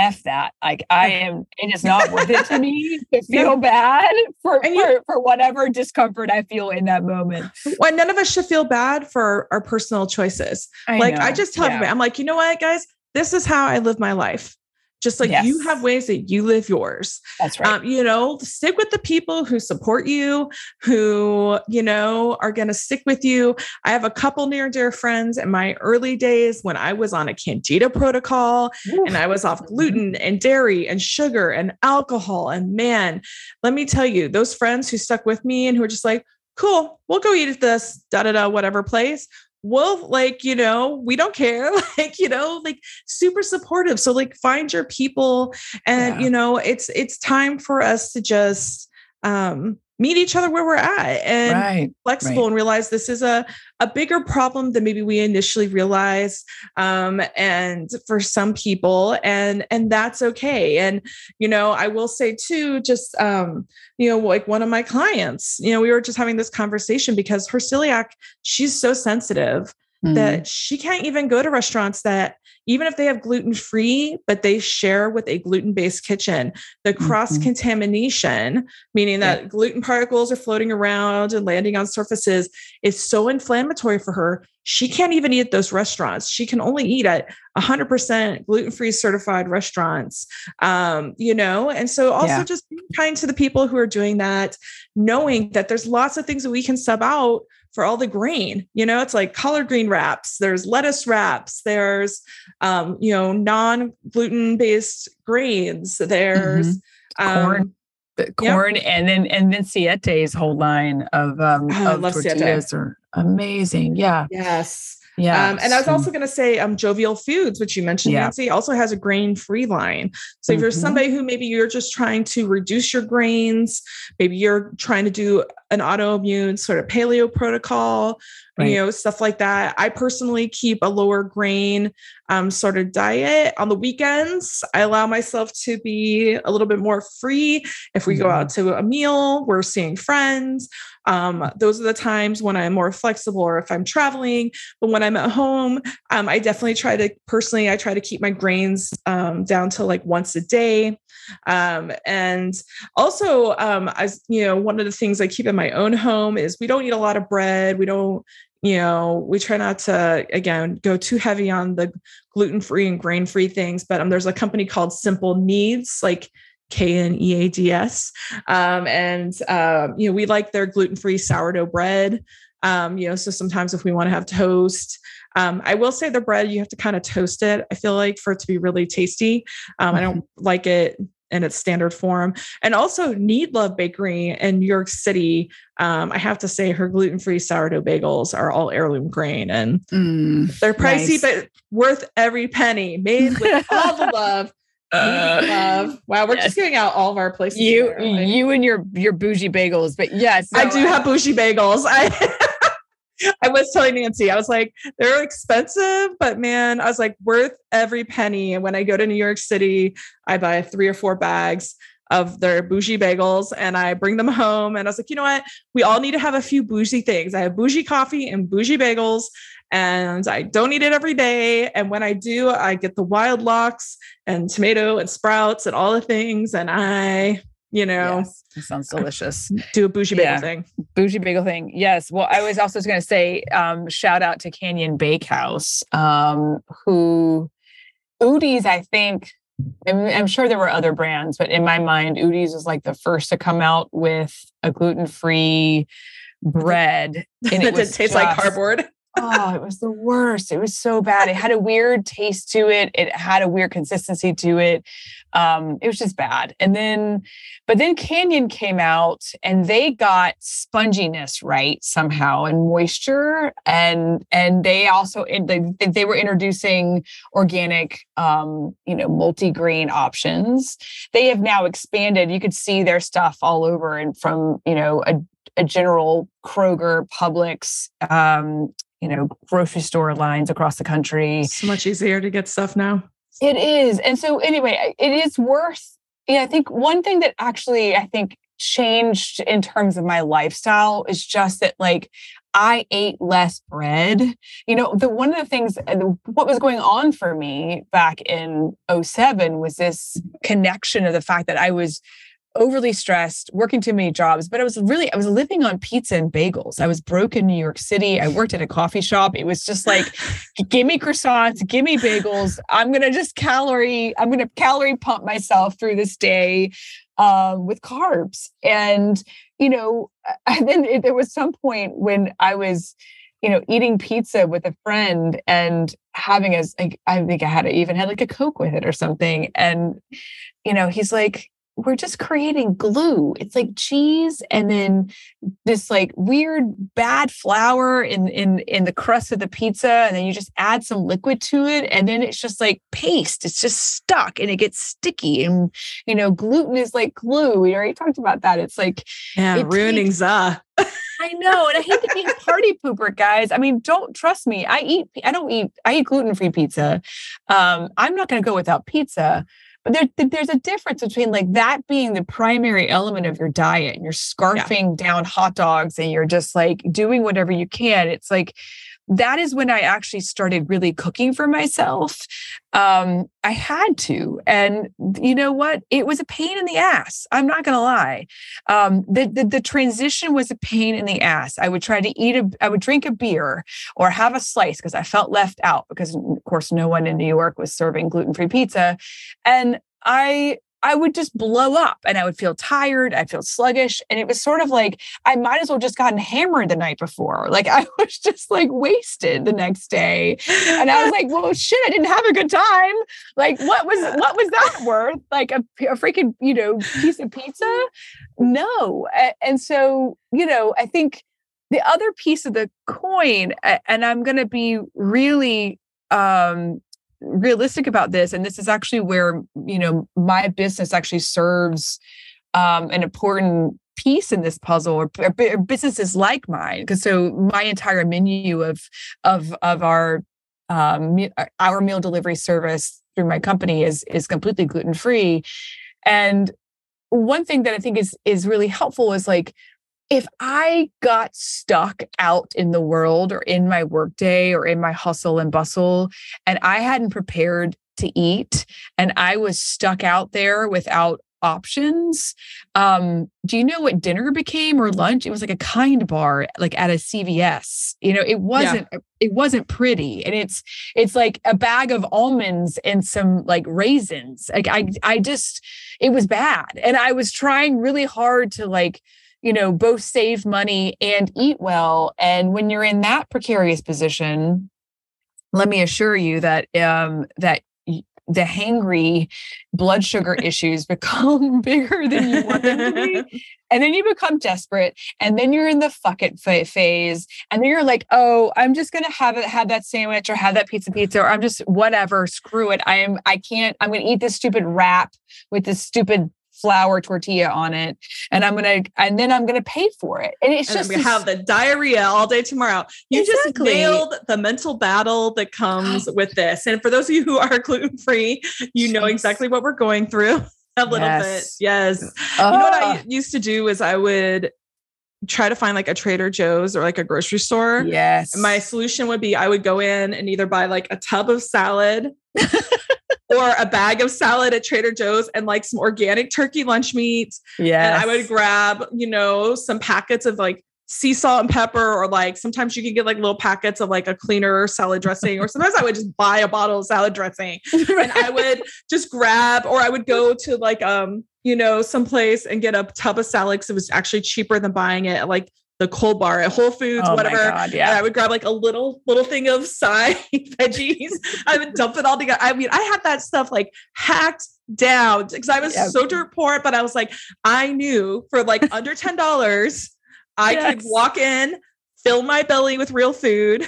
f that like i am it is not worth it to me to feel bad for, for for whatever discomfort i feel in that moment Well, none of us should feel bad for our personal choices. like I just tell Yeah. everybody, I'm like, you know what, guys, this is how I live my life. Just like you have ways that you live yours. that's right Um, you know, stick with the people who support you, who, you know, are going to stick with you. I have a couple near and dear friends in my early days when I was on a candida protocol and I was off gluten and dairy and sugar and alcohol. And man, let me tell you, those friends who stuck with me and who are just like, cool, we'll go eat at this da da da whatever place. We'll like, you know, we don't care. like, you know, like super supportive. So like find your people and Yeah. you know, it's it's time for us to just um meet each other where we're at and right flexible Right. and realize this is a, a bigger problem than maybe we initially realized um, and for some people and and that's okay and you know i will say too just um, you know like one of my clients you know we were just having this conversation because her celiac she's so sensitive Mm. that she can't even go to restaurants that even if they have gluten free but they share with a gluten based kitchen the cross contamination meaning Yeah. that gluten particles are floating around and landing on surfaces is so inflammatory for her she can't even eat at those restaurants she can only eat at 100% gluten free certified restaurants um, you know and so also Yeah. just be kind to the people who are doing that knowing that there's lots of things that we can sub out for all the grain. You know, it's like collard green wraps, there's lettuce wraps, there's um, you know, non-gluten based grains, there's Mm-hmm. Corn. um the Yep. corn and then and then Siete's whole line of um Oh, of tortillas are amazing. Yeah. yes. Yeah. Um, and I was also going to say, um, Jovial Foods, which you mentioned, Yeah. Nancy, also has a grain-free line. So if you're Mhm. somebody who maybe you're just trying to reduce your grains, maybe you're trying to do an autoimmune sort of paleo protocol, Right. you know, stuff like that. I personally keep a lower grain um, sort of diet on the weekends. I allow myself to be a little bit more free. If we go out Mm-hmm. to a meal, we're seeing friends. Um, those are the times when I'm more flexible or if I'm traveling. But when I'm at home, um, I definitely try to personally, I try to keep my grains um, down to like once a day. Um, and also, um, as you know, one of the things I keep in my own home is we don't eat a lot of bread. We don't you know, we try not to again go too heavy on the gluten free and grain free things. But um, there's a company called Simple Kneads, like K N E A D S, um, and um, you know we like their gluten free sourdough bread. Um, you know, so sometimes if we want to have toast, um, I will say the bread you have to kind of toast it. I feel like for it to be really tasty. Um, mm-hmm. I don't like it in its standard form. And also Knead Love Bakery in New York City. Um, I have to say her gluten-free sourdough bagels are all heirloom grain and mm, they're pricey, nice. but worth every penny. Made with all the love. Uh, love. Wow, we're yes. just giving out all of our places. You, there, like, you and your your bougie bagels, but yes, I do have bougie bagels. I I was telling Nancy, I was like, they're expensive, but man, I was like, worth every penny. And when I go to New York City, I buy three or four bags of their bougie bagels and I bring them home. And I was like, you know what? We all need to have a few bougie things. I have bougie coffee and bougie bagels, and I don't eat it every day. And when I do, I get the wild locks and tomato and sprouts and all the things. And I you know? Yes, sounds delicious. Do a bougie bagel yeah. thing. Bougie bagel thing. Yes. Well i was also going to say um, shout out to canyon bakehouse um, who Udi's i think I'm, I'm, sure there were other brands but in my mind Udi's was like the first to come out with a gluten-free bread and it, it tastes just, like cardboard oh, it was the worst. It was so bad. It had a weird taste to it. It had a weird consistency to it. Um, it was just bad. And then, but then Canyon came out and they got sponginess right somehow and moisture. And and they also they, they were introducing organic, um, you know, multi-grain options. They have now expanded. You could see their stuff all over and from you know a a general Kroger, Publix, um, you know, grocery store lines across the country. So much easier to get stuff now. It is. And so anyway, it is worth yeah, I think one thing that actually I think changed in terms of my lifestyle is just that like I ate less bread. You know, the one of the things uh, what was going on for me back in 07 was this connection of the fact that I was overly stressed, working too many jobs, but I was really, I was living on pizza and bagels. I was broke in New York City. I worked at a coffee shop. It was just like, give me croissants, give me bagels. I'm going to just calorie, I'm going to calorie pump myself through this day um, with carbs. And, you know, and then it, there was some point when I was, you know, eating pizza with a friend and having as like, I think I had even had like a Coke with it or something. And, you know, he's like, we're just creating glue. It's like cheese and then this like weird bad flour in in in the crust of the pizza and then you just add some liquid to it and then it's just like paste. It's just stuck and it gets sticky and you know gluten is like glue. We already talked about that. It's like yeah, it ruining takes, za. I know, and I hate to be a party pooper, guys. I mean, don't trust me. I eat. I don't eat. I eat gluten free pizza. Um, I'm not going to go without pizza but there, there's a difference between like that being the primary element of your diet and you're scarfing yeah. down hot dogs and you're just like doing whatever you can. It's like that is when I actually started really cooking for myself. Um, I had to. And you know what? It was a pain in the ass. I'm not going to lie. Um, the, the, the, transition was a pain in the ass. I would try to eat a, I would drink a beer or have a slice because I felt left out because, of course, no one in New York was serving gluten free pizza. And I I would just blow up and I would feel tired. I'd feel sluggish. And it was sort of like I might as well just gotten hammered the night before. Like I was just like wasted the next day. And I was like, well, shit, I didn't have a good time. Like, what was what was that worth? Like a, a freaking, you know, piece of pizza? No. And so, you know, I think the other piece of the coin, and I'm gonna be really um realistic about this and this is actually where you know my business actually serves um, an important piece in this puzzle or, or businesses like mine because so my entire menu of of of our um, our meal delivery service through my company is is completely gluten free and one thing that i think is is really helpful is like if I got stuck out in the world or in my workday or in my hustle and bustle, and I hadn't prepared to eat, and I was stuck out there without options. Um, do you know what dinner became or lunch? It was like a kind bar, like at a CVS. You know, it wasn't yeah. it wasn't pretty. And it's it's like a bag of almonds and some like raisins. Like I I just it was bad. And I was trying really hard to like you know both save money and eat well and when you're in that precarious position let me assure you that um, that the hangry blood sugar issues become bigger than you want them to be. And then you become desperate. And then you're in the fuck it phase. And then you're like, oh, I'm just gonna have it, have that sandwich or have that pizza pizza, or I'm just whatever, screw it. I am I can't, I'm gonna eat this stupid wrap with this stupid flour tortilla on it and i'm gonna and then i'm gonna pay for it and it's and just we have the diarrhea all day tomorrow you exactly. just nailed the mental battle that comes oh. with this and for those of you who are gluten-free you Jeez. know exactly what we're going through a little yes. bit yes oh. you know what i used to do is i would try to find like a Trader Joe's or like a grocery store. Yes. My solution would be I would go in and either buy like a tub of salad or a bag of salad at Trader Joe's and like some organic turkey lunch meat. Yeah. And I would grab, you know, some packets of like sea salt and pepper, or like sometimes you can get like little packets of like a cleaner salad dressing, or sometimes I would just buy a bottle of salad dressing and I would just grab, or I would go to like, um, you know, someplace and get a tub of salad because it was actually cheaper than buying it at like the cold bar at Whole Foods, oh whatever. God, yeah. And I would grab like a little little thing of side veggies. I would dump it all together. I mean, I had that stuff like hacked down because I was yeah. so dirt poor, but I was like, I knew for like under ten dollars, I yes. could walk in, fill my belly with real food,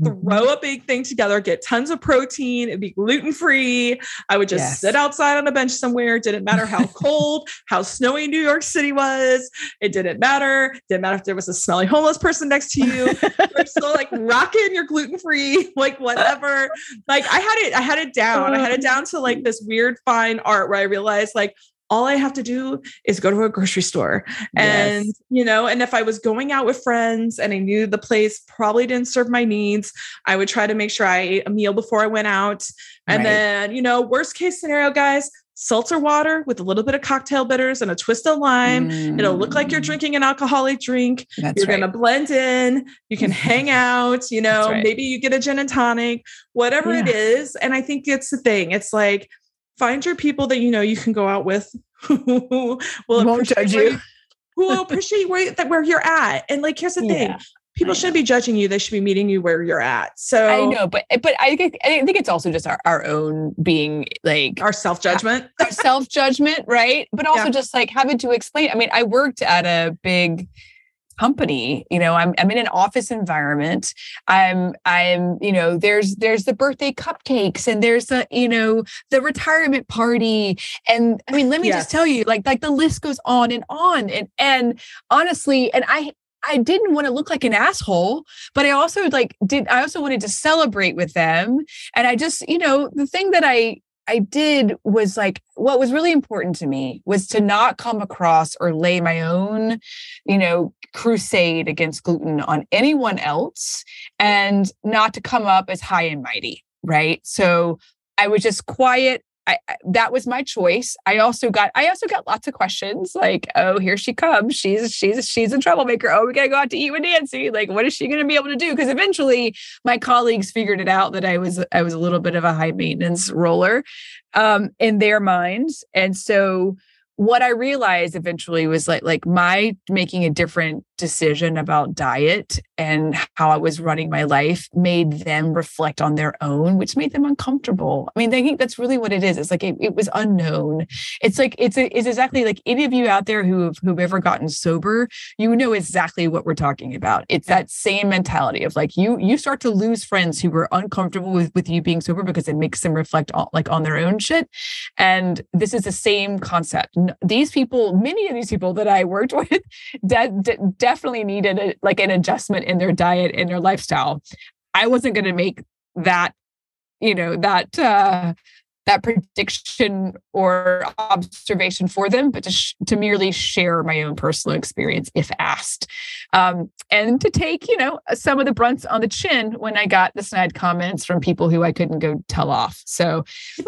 Mm-hmm. throw a big thing together, get tons of protein, it'd be gluten free. I would just yes. sit outside on a bench somewhere. Didn't matter how cold, how snowy New York City was. It didn't matter. Didn't matter if there was a smelly homeless person next to you. You're still like rocking your gluten free, like whatever. Like I had it, I had it down. I had it down to like this weird fine art where I realized like, all I have to do is go to a grocery store. And, yes. you know, and if I was going out with friends and I knew the place probably didn't serve my needs, I would try to make sure I ate a meal before I went out. And right. then, you know, worst case scenario, guys, seltzer water with a little bit of cocktail bitters and a twist of lime. Mm. It'll look like you're mm. drinking an alcoholic drink. That's you're right. going to blend in. You can hang out, you know, right. maybe you get a gin and tonic, whatever yeah. it is. And I think it's the thing. It's like, find your people that you know you can go out with who will won't judge you. who will appreciate where, that where you're at. And like, here's the thing. Yeah, people shouldn't be judging you. They should be meeting you where you're at. So I know, but but I think I think it's also just our, our own being like our self judgment, our self judgment, right? But also yeah. just like having to explain. I mean, I worked at a big company you know i'm i'm in an office environment. I'm i'm you know there's there's the birthday cupcakes and there's the you know the retirement party. And i mean let me just tell you like like the list goes on and on. And and honestly and i I didn't want to look like an asshole, but I also like did I also wanted to celebrate with them. And I just, you know, the thing that I I did was like what was really important to me was to not come across or lay my own, you know, crusade against gluten on anyone else and not to come up as high and mighty, right? So I was just quiet I, that was my choice. I also got I also got lots of questions like, oh, here she comes. She's she's she's a troublemaker. Oh, we gotta go out to eat with Nancy. Like, what is she gonna be able to do? Because eventually my colleagues figured it out that I was I was a little bit of a high maintenance roller um, in their minds. And so what I realized eventually was like like my making a different decision about diet and how I was running my life made them reflect on their own, which made them uncomfortable. I mean, I think that's really what it is. It's like it, it was unknown. It's like it's a, it's exactly like any of you out there who have who've ever gotten sober, you know exactly what we're talking about. It's that same mentality of like you you start to lose friends who were uncomfortable with with you being sober because it makes them reflect on like on their own shit. And this is the same concept. These people, many of these people that I worked with, de- de- definitely needed a, like an adjustment in their diet and their lifestyle. I wasn't going to make that, you know, that uh that prediction or observation for them, but to, sh- to merely share my own personal experience if asked. Um, and to take, you know, some of the brunts on the chin when I got the snide comments from people who I couldn't go tell off. So,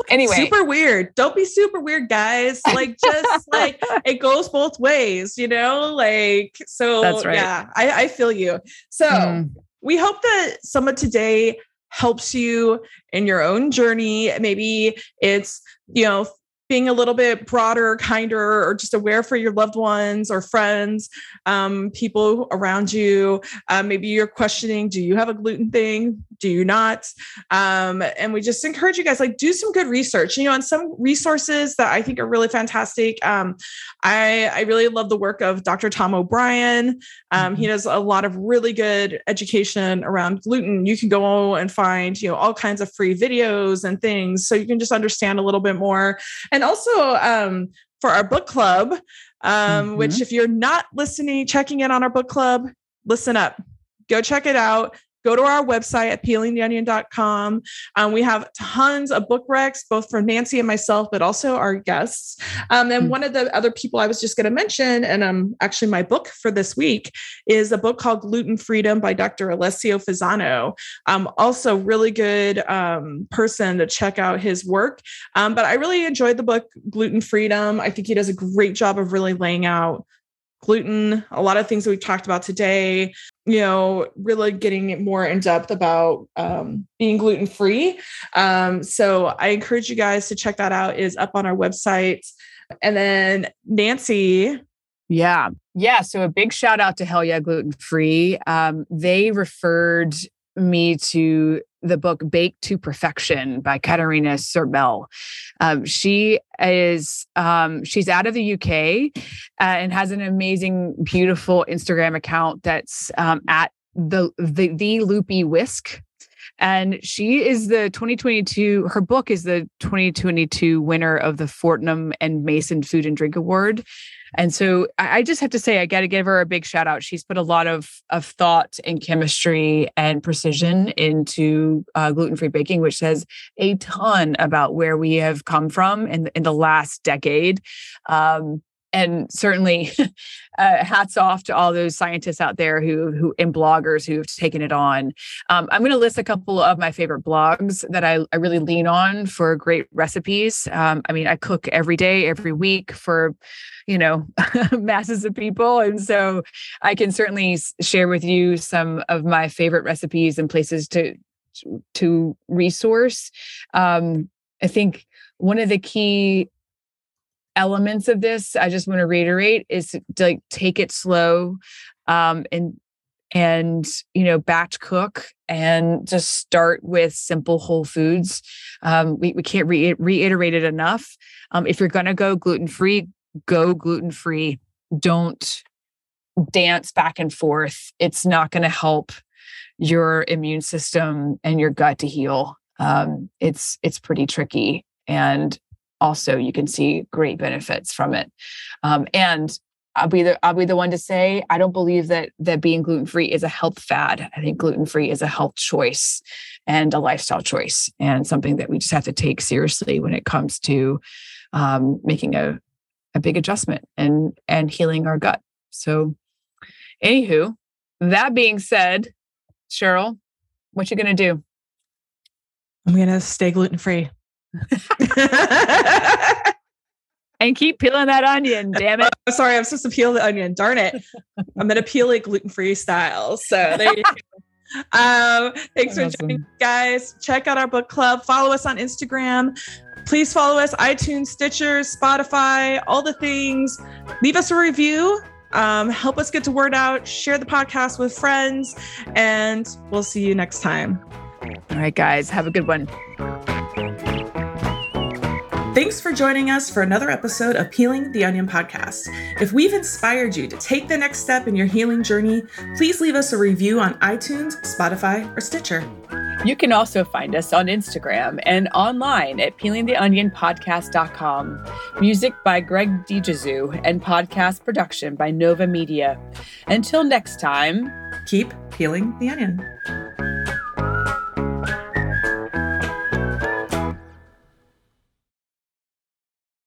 anyway. Super weird. Don't be super weird, guys. Like, just like it goes both ways, you know? Like, so, That's right. yeah, I, I feel you. So, mm. we hope that some of today helps you in your own journey. Maybe it's, you know, being a little bit broader, kinder, or just aware for your loved ones or friends, um, people around you. Uh, maybe you're questioning, do you have a gluten thing? Do you not? Um, and we just encourage you guys, like, do some good research, you know, on some resources that I think are really fantastic. Um, I, I really love the work of Dr. Tom O'Bryan. Um, mm-hmm. He does a lot of really good education around gluten. You can go and find, you know, all kinds of free videos and things. So you can just understand a little bit more and also um, for our book club, um, mm-hmm. which if you're not listening, checking in on our book club, listen up. Go check it out go to our website at peelingtheonion.com. Um, we have tons of book recs, both for Nancy and myself, but also our guests. Um, and mm-hmm. one of the other people I was just going to mention, and um, actually my book for this week is a book called Gluten Freedom by Dr. Alessio Fasano. Um, also, really good um, person to check out his work. Um, but I really enjoyed the book Gluten Freedom. I think he does a great job of really laying out gluten, a lot of things that we've talked about today, you know, really getting more in depth about um, being gluten free. Um, so I encourage you guys to check that out, is up on our website. And then Nancy. Yeah. Yeah. So a big shout out to Hell Yeah Gluten Free. Um, they referred me to the book Baked to Perfection by Katarina Cermelj. Um, she is um, she's out of the UK uh, and has an amazing, beautiful Instagram account that's um, at the the the loopy whisk. And she is the 2022, her book is the 2022 winner of the Fortnum and Mason Food and Drink Award. And so I just have to say, I got to give her a big shout out. She's put a lot of, of thought and chemistry and precision into uh, gluten free baking, which says a ton about where we have come from in, in the last decade. Um, and certainly uh, hats off to all those scientists out there who who and bloggers who have taken it on. Um, i'm going to list a couple of my favorite blogs that I, I really lean on for great recipes. Um, i mean i cook every day every week for you know masses of people and so i can certainly share with you some of my favorite recipes and places to to resource. Um, i think one of the key elements of this i just want to reiterate is to like take it slow um, and and you know batch cook and just start with simple whole foods. Um, we, we can't re- reiterate it enough. Um, if you're going to go gluten free go gluten free don't dance back and forth. It's not going to help your immune system and your gut to heal. Um, it's it's pretty tricky and also you can see great benefits from it. Um, and I'll be the I'll be the one to say I don't believe that that being gluten free is a health fad. I think gluten free is a health choice and a lifestyle choice, and something that we just have to take seriously when it comes to um, making a a big adjustment and and healing our gut. So, anywho, that being said, Cheryl, what you gonna do? I'm gonna stay gluten free. and keep peeling that onion, damn it. Oh, sorry, I'm supposed to peel the onion. Darn it. I'm gonna peel it gluten-free style. So there you go. Um, thanks awesome. for joining, guys. Check out our book club. Follow us on Instagram. Please follow us, iTunes, Stitcher, Spotify, all the things. Leave us a review. Um, help us get the word out. Share the podcast with friends, and we'll see you next time. All right, guys. Have a good one. Thanks for joining us for another episode of Peeling the Onion podcast. If we've inspired you to take the next step in your healing journey, please leave us a review on iTunes, Spotify, or Stitcher. You can also find us on Instagram and online at peelingtheonionpodcast.com. Music by Greg DiGesu and podcast production by Nova Media. Until next time, keep peeling the onion.